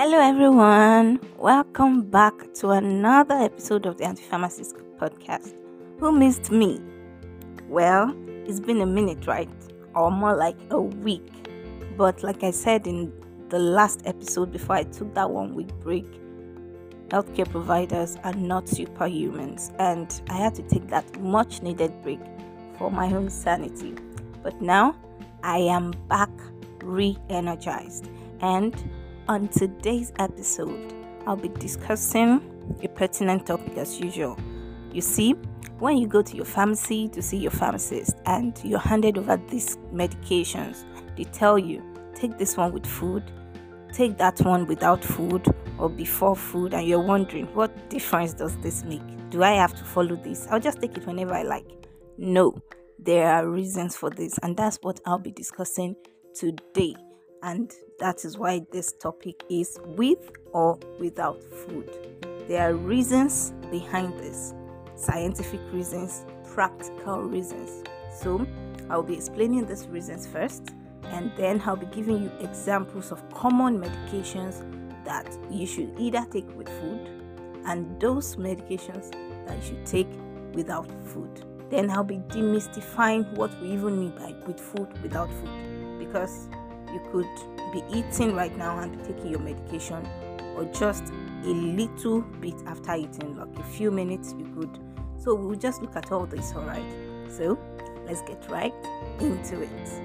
Hello, everyone. Welcome back to another episode of the Anti Pharmacist podcast. Who missed me? Well, it's been a minute, right? Or more like a week. But, like I said in the last episode before I took that one week break, healthcare providers are not superhumans, and I had to take that much needed break for my own sanity. But now I am back re energized and on today's episode, I'll be discussing a pertinent topic as usual. You see, when you go to your pharmacy to see your pharmacist and you're handed over these medications, they tell you take this one with food, take that one without food or before food, and you're wondering what difference does this make? Do I have to follow this? I'll just take it whenever I like. No, there are reasons for this, and that's what I'll be discussing today and that is why this topic is with or without food. There are reasons behind this scientific reasons, practical reasons. So, I'll be explaining these reasons first, and then I'll be giving you examples of common medications that you should either take with food and those medications that you should take without food. Then I'll be demystifying what we even mean by with food without food because you could be eating right now and be taking your medication, or just a little bit after eating, like a few minutes, you could. So we'll just look at all this, all right? So let's get right into it.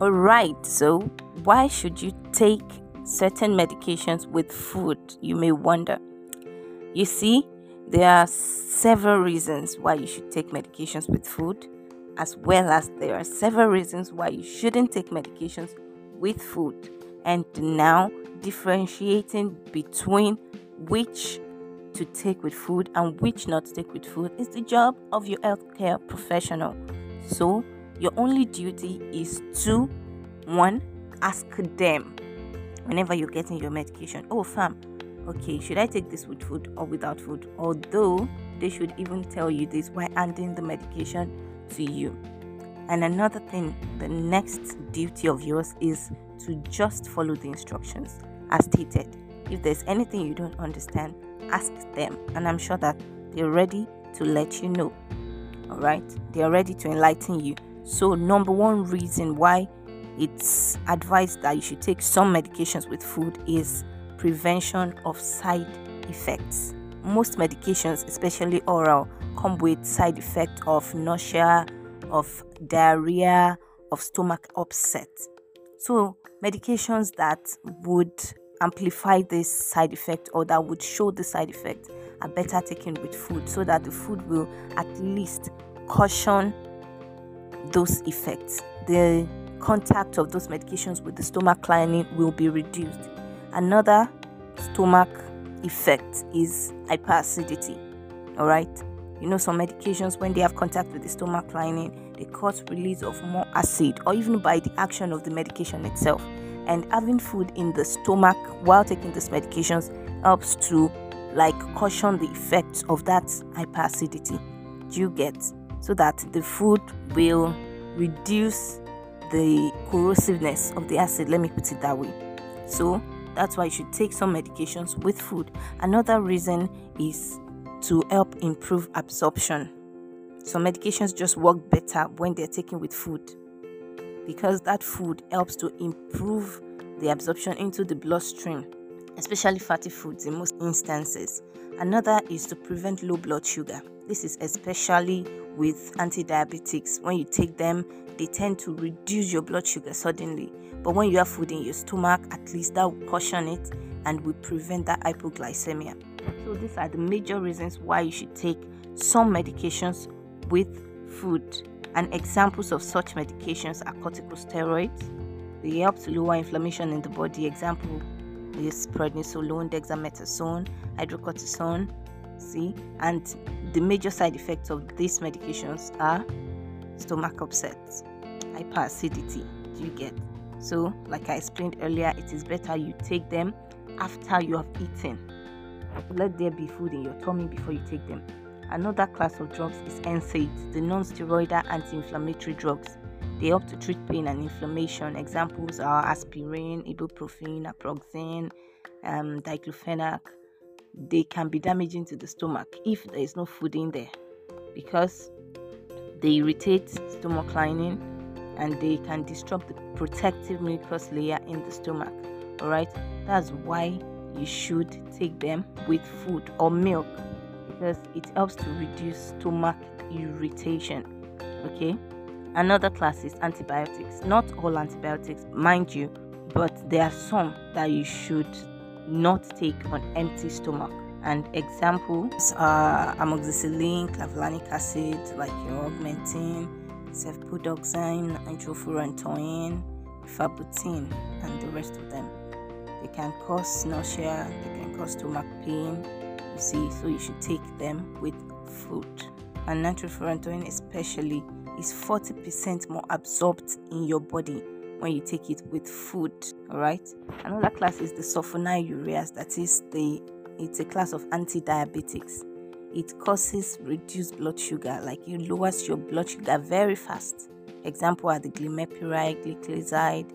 All right, so why should you take certain medications with food? You may wonder. You see, there are several reasons why you should take medications with food as well as there are several reasons why you shouldn't take medications with food. And now, differentiating between which to take with food and which not to take with food is the job of your healthcare professional. So, your only duty is to one, ask them whenever you're getting your medication. Oh, fam, okay, should I take this with food or without food? Although they should even tell you this while handing the medication to you. And another thing, the next duty of yours is to just follow the instructions as stated. If there's anything you don't understand, ask them, and I'm sure that they're ready to let you know. All right, they are ready to enlighten you. So, number one reason why it's advised that you should take some medications with food is prevention of side effects. Most medications, especially oral, come with side effect of nausea, of diarrhea, of stomach upset. So, medications that would amplify this side effect or that would show the side effect are better taken with food so that the food will at least caution those effects. The contact of those medications with the stomach lining will be reduced. Another stomach effect is hyperacidity. All right, you know, some medications, when they have contact with the stomach lining, they cause release of more acid, or even by the action of the medication itself. And having food in the stomach while taking these medications helps to like caution the effects of that hyperacidity. You get? So that the food will reduce the corrosiveness of the acid. Let me put it that way. So that's why you should take some medications with food. Another reason is to help improve absorption. Some medications just work better when they're taken with food because that food helps to improve the absorption into the bloodstream, especially fatty foods in most instances. Another is to prevent low blood sugar. This is especially with anti diabetics. When you take them, they tend to reduce your blood sugar suddenly. But when you have food in your stomach, at least that will caution it and will prevent that hypoglycemia. So, these are the major reasons why you should take some medications with food. And examples of such medications are corticosteroids. They help to lower inflammation in the body. Example is prednisolone, dexamethasone, hydrocortisone. See, and the major side effects of these medications are stomach upset, hyperacidity. Do you get? So, like I explained earlier, it is better you take them after you have eaten let there be food in your tummy before you take them. Another class of drugs is NSAIDs, the non steroidal anti inflammatory drugs. They help to treat pain and inflammation. Examples are aspirin, ibuprofen, naproxen, um, diclofenac. They can be damaging to the stomach if there is no food in there because they irritate stomach lining and they can disrupt the protective mucus layer in the stomach. Alright, that's why you should take them with food or milk because it helps to reduce stomach irritation. Okay, another class is antibiotics. Not all antibiotics, mind you, but there are some that you should not take on empty stomach. And examples are amoxicillin, clavulanic acid, like your augmentin, cefpodoxime, nitrofurantoin, rifabutin, and the rest of them. They can cause nausea, they can cause stomach pain, you see, so you should take them with food. And nitrofurantoin, especially, is 40% more absorbed in your body when you take it with food. All right. Another class is the sulfonylureas, that is the it's a class of anti-diabetics. It causes reduced blood sugar, like it lowers your blood sugar very fast. Example are the glimepiride, gliclazide,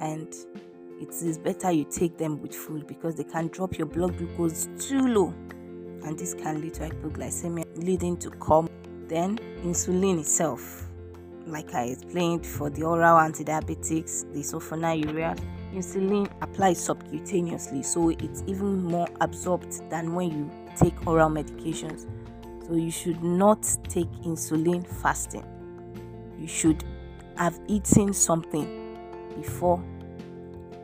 and it is better you take them with food because they can drop your blood glucose too low, and this can lead to hypoglycemia, leading to coma. Then insulin itself, like I explained for the oral antidiabetics, the sulfonylurea, insulin applies subcutaneously, so it's even more absorbed than when you take oral medications. So you should not take insulin fasting. You should have eaten something before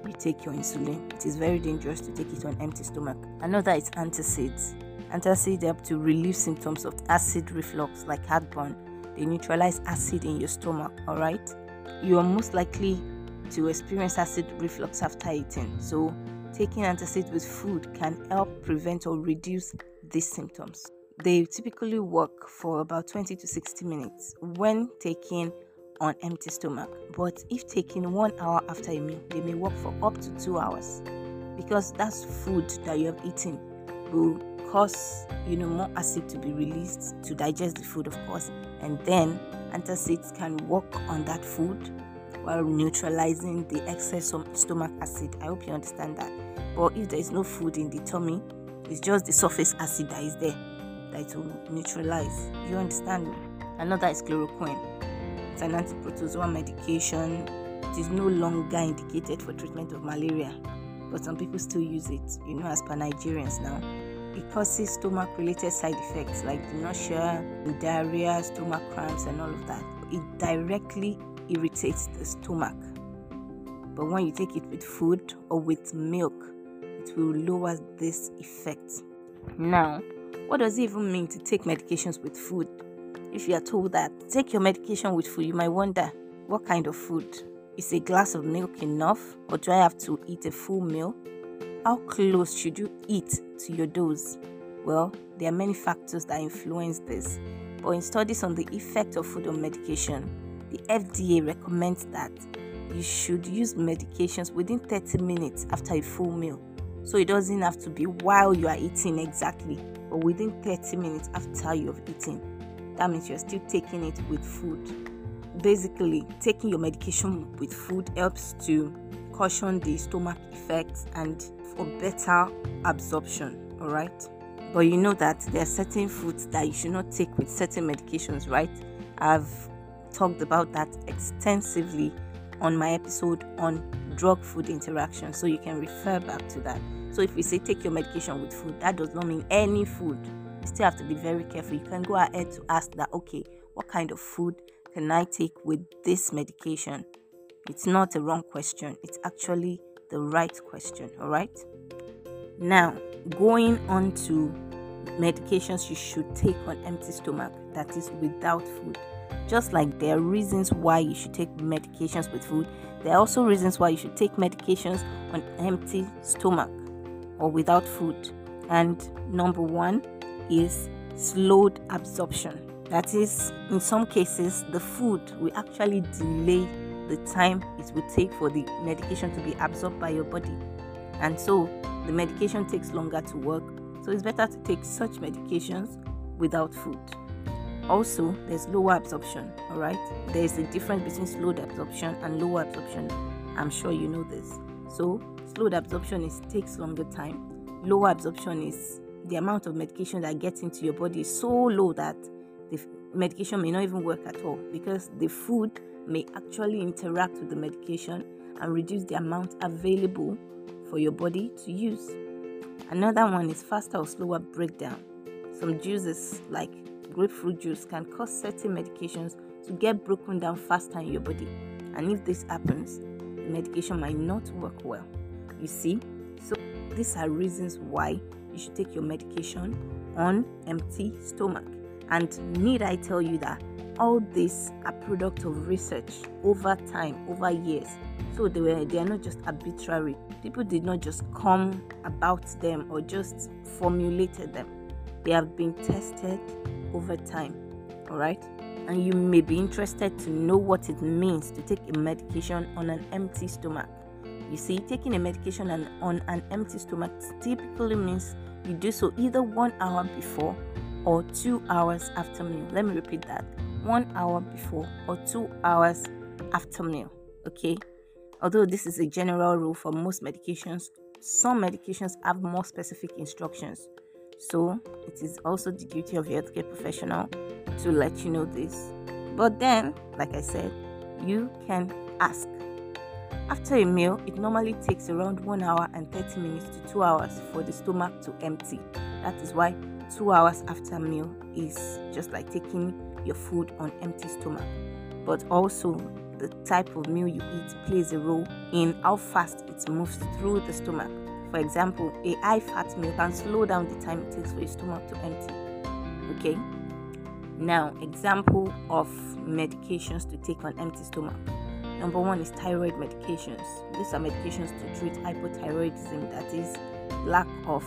you take your insulin. It is very dangerous to take it on empty stomach. Another is antacids. Antacids help to relieve symptoms of acid reflux like heartburn. They neutralize acid in your stomach, alright? You are most likely to experience acid reflux after eating. So, taking antacids with food can help prevent or reduce these symptoms. They typically work for about 20 to 60 minutes when taken on empty stomach, but if taken one hour after a meal, they may work for up to two hours because that's food that you have eaten will cause you know more acid to be released to digest the food of course and then antacids can work on that food while neutralizing the excess stomach acid. I hope you understand that. But if there is no food in the tummy, it's just the surface acid that is there that will neutralize. You understand? Another is chloroquine. It's an antiprotozoal medication. It is no longer indicated for treatment of malaria, but some people still use it, you know, as per Nigerians now. It causes stomach related side effects like nausea, diarrhea, stomach cramps, and all of that. It directly irritates the stomach. But when you take it with food or with milk, it will lower this effect. Now, what does it even mean to take medications with food? If you are told that take your medication with food, you might wonder what kind of food? Is a glass of milk enough, or do I have to eat a full meal? How close should you eat to your dose? Well, there are many factors that influence this, but in studies on the effect of food on medication, the FDA recommends that you should use medications within 30 minutes after a full meal. So it doesn't have to be while you are eating exactly, but within 30 minutes after you have eaten. That means you're still taking it with food. Basically, taking your medication with food helps to caution the stomach effects and for better absorption. All right. But you know that there are certain foods that you should not take with certain medications, right? I've talked about that extensively on my episode on drug food interaction, so you can refer back to that. So, if we say take your medication with food, that does not mean any food. You still have to be very careful. You can go ahead to ask that, okay, what kind of food can I take with this medication? It's not a wrong question, it's actually the right question, all right? Now, going on to medications you should take on empty stomach, that is without food. Just like there are reasons why you should take medications with food, there are also reasons why you should take medications on empty stomach or without food. And number one is slowed absorption. That is, in some cases, the food will actually delay the time it will take for the medication to be absorbed by your body. And so the medication takes longer to work. So it's better to take such medications without food. Also, there's lower absorption, all right? There's a difference between slow absorption and lower absorption. I'm sure you know this. So, slow absorption is takes longer time. Lower absorption is the amount of medication that gets into your body is so low that the medication may not even work at all because the food may actually interact with the medication and reduce the amount available for your body to use. Another one is faster or slower breakdown. Some juices, like grapefruit juice, can cause certain medications to get broken down faster in your body. And if this happens, the medication might not work well. You see? So, these are reasons why you should take your medication on empty stomach. And need I tell you that all these are product of research over time, over years. So they were they are not just arbitrary. People did not just come about them or just formulated them. They have been tested over time. Alright? And you may be interested to know what it means to take a medication on an empty stomach. You see, taking a medication on an empty stomach typically means you do so either one hour before or two hours after meal. Let me repeat that one hour before or two hours after meal. Okay, although this is a general rule for most medications, some medications have more specific instructions. So it is also the duty of your healthcare professional to let you know this. But then, like I said, you can ask. After a meal, it normally takes around 1 hour and 30 minutes to 2 hours for the stomach to empty. That is why 2 hours after meal is just like taking your food on empty stomach. But also, the type of meal you eat plays a role in how fast it moves through the stomach. For example, a high fat meal can slow down the time it takes for your stomach to empty. Okay? Now, example of medications to take on empty stomach. Number one is thyroid medications. These are medications to treat hypothyroidism, that is, lack of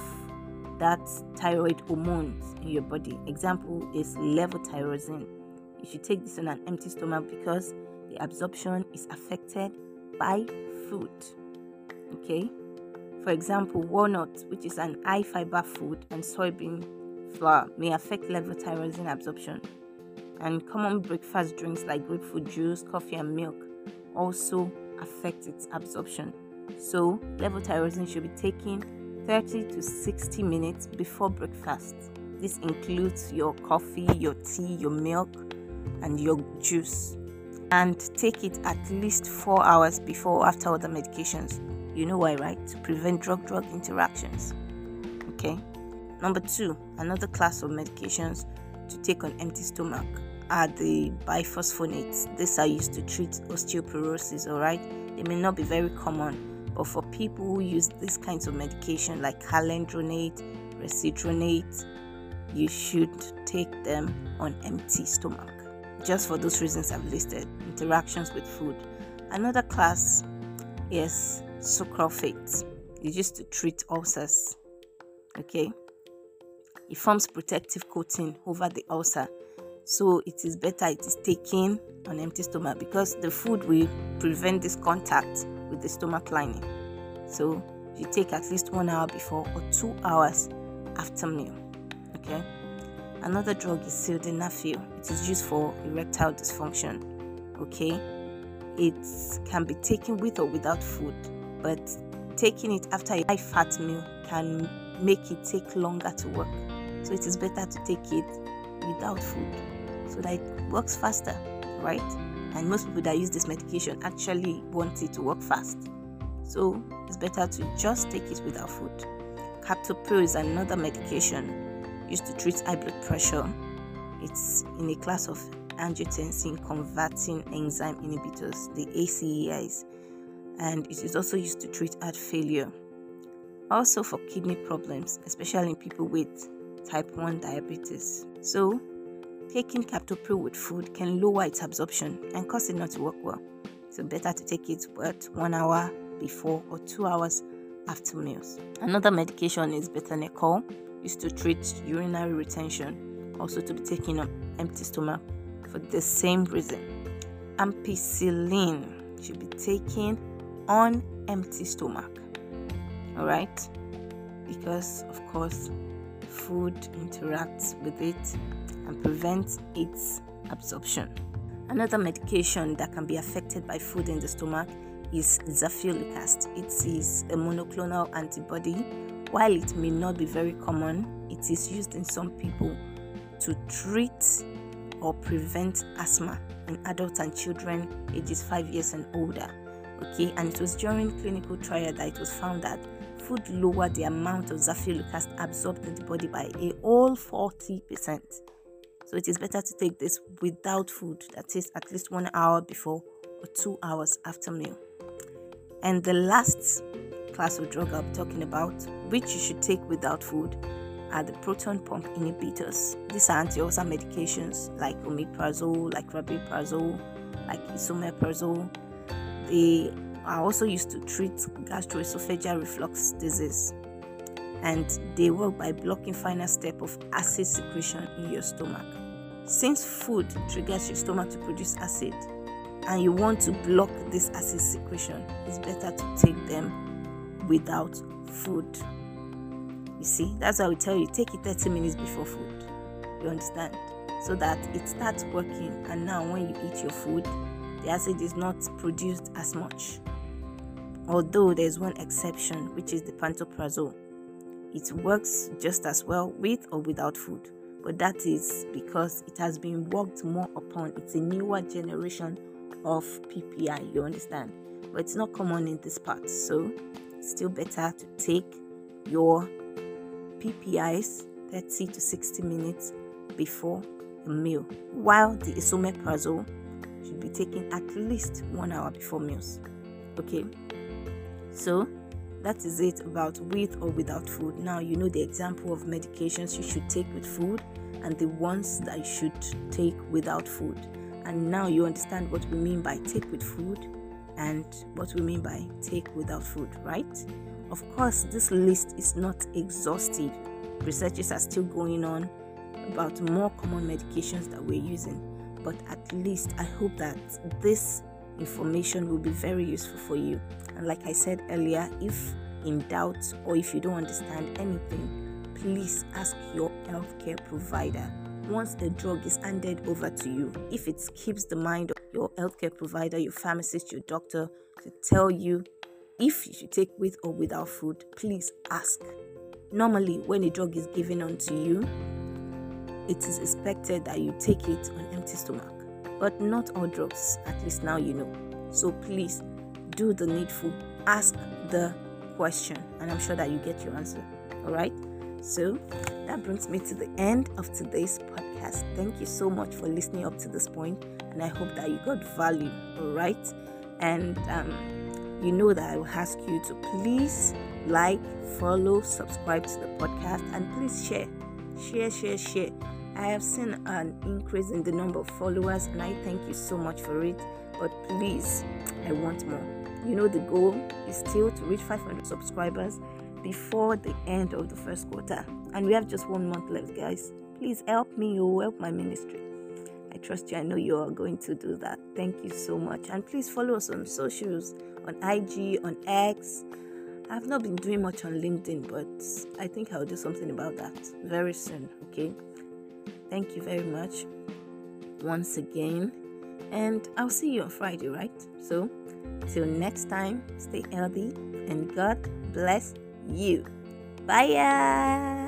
that thyroid hormones in your body. Example is levothyroxine. You should take this on an empty stomach because the absorption is affected by food. Okay? For example, walnuts, which is an high fiber food, and soybean flour may affect levothyroxine absorption. And common breakfast drinks like grapefruit juice, coffee, and milk also affect its absorption. So, levothyroxine should be taken 30 to 60 minutes before breakfast. This includes your coffee, your tea, your milk, and your juice. And take it at least 4 hours before or after other medications. You know why, right? To prevent drug drug interactions. Okay? Number two, another class of medications to take on empty stomach are the biphosphonates. These are used to treat osteoporosis, alright? They may not be very common, but for people who use these kinds of medication like alendronate, risedronate, you should take them on empty stomach. Just for those reasons I've listed, interactions with food. Another class is sucralfate. It's used to treat ulcers. Okay, it forms protective coating over the ulcer, so it is better it is taken on empty stomach because the food will prevent this contact with the stomach lining. So you take at least one hour before or two hours after meal. Okay. Another drug is sildenafil. It is used for erectile dysfunction. Okay. It can be taken with or without food, but taking it after a high fat meal can make it take longer to work. So it is better to take it without food so that it works faster, right? and most people that use this medication actually want it to work fast. So it's better to just take it without food. Captopril is another medication used to treat high blood pressure. It's in a class of angiotensin converting enzyme inhibitors, the ACEIs, and it is also used to treat heart failure. Also for kidney problems, especially in people with type 1 diabetes. So Taking captopril with food can lower its absorption and cause it not to work well. So better to take it but one hour before or two hours after meals. Another medication is bethanechol, used to treat urinary retention, also to be taken on empty stomach for the same reason. Ampicillin should be taken on empty stomach. Alright? Because of course food interacts with it and prevents its absorption. Another medication that can be affected by food in the stomach is zafirlukast. It is a monoclonal antibody. While it may not be very common, it is used in some people to treat or prevent asthma in adults and children ages 5 years and older. Okay, and it was during clinical trial that it was found that food lower the amount of zafirlukast absorbed in the body by a whole 40%. So it is better to take this without food, that is at least one hour before or two hours after meal. And the last class of drug I'm talking about, which you should take without food, are the proton pump inhibitors. These are anti-ulcer medications like omeprazole, like rabeprazole, like esomeprazole. They are also used to treat gastroesophageal reflux disease and they work by blocking final step of acid secretion in your stomach. Since food triggers your stomach to produce acid and you want to block this acid secretion, it's better to take them without food. You see, that's why we tell you take it 30 minutes before food. You understand? So that it starts working, and now when you eat your food, the acid is not produced as much. Although there's one exception, which is the pantoprazole it works just as well with or without food, but that is because it has been worked more upon. It's a newer generation of PPI, you understand? But it's not common in this part, so it's still better to take your PPIs 30 to 60 minutes before a meal, while the esomeprazole should be taken at least one hour before meals. Okay, so that is it about with or without food. Now you know the example of medications you should take with food and the ones that you should take without food. And now you understand what we mean by take with food and what we mean by take without food, right? Of course, this list is not exhaustive. Researches are still going on about more common medications that we're using, but at least I hope that this information will be very useful for you. And like I said earlier, if in doubt or if you don't understand anything, please ask your healthcare provider. Once the drug is handed over to you, if it keeps the mind of your healthcare provider, your pharmacist, your doctor to tell you if you should take with or without food, please ask. Normally, when a drug is given unto you, it is expected that you take it on empty stomach but not all drugs, at least now you know. So please do the needful, ask the question, and I'm sure that you get your answer. All right. So that brings me to the end of today's podcast. Thank you so much for listening up to this point, and I hope that you got value. All right. And um, you know that I will ask you to please like, follow, subscribe to the podcast, and please share, share, share, share I have seen an increase in the number of followers, and I thank you so much for it. But please, I want more. You know, the goal is still to reach 500 subscribers before the end of the first quarter, and we have just one month left, guys. Please help me, you help my ministry. I trust you. I know you are going to do that. Thank you so much. And please follow us on socials on IG, on X. I've not been doing much on LinkedIn, but I think I'll do something about that very soon. Okay. Thank you very much once again. And I'll see you on Friday, right? So, till next time, stay healthy and God bless you. Bye.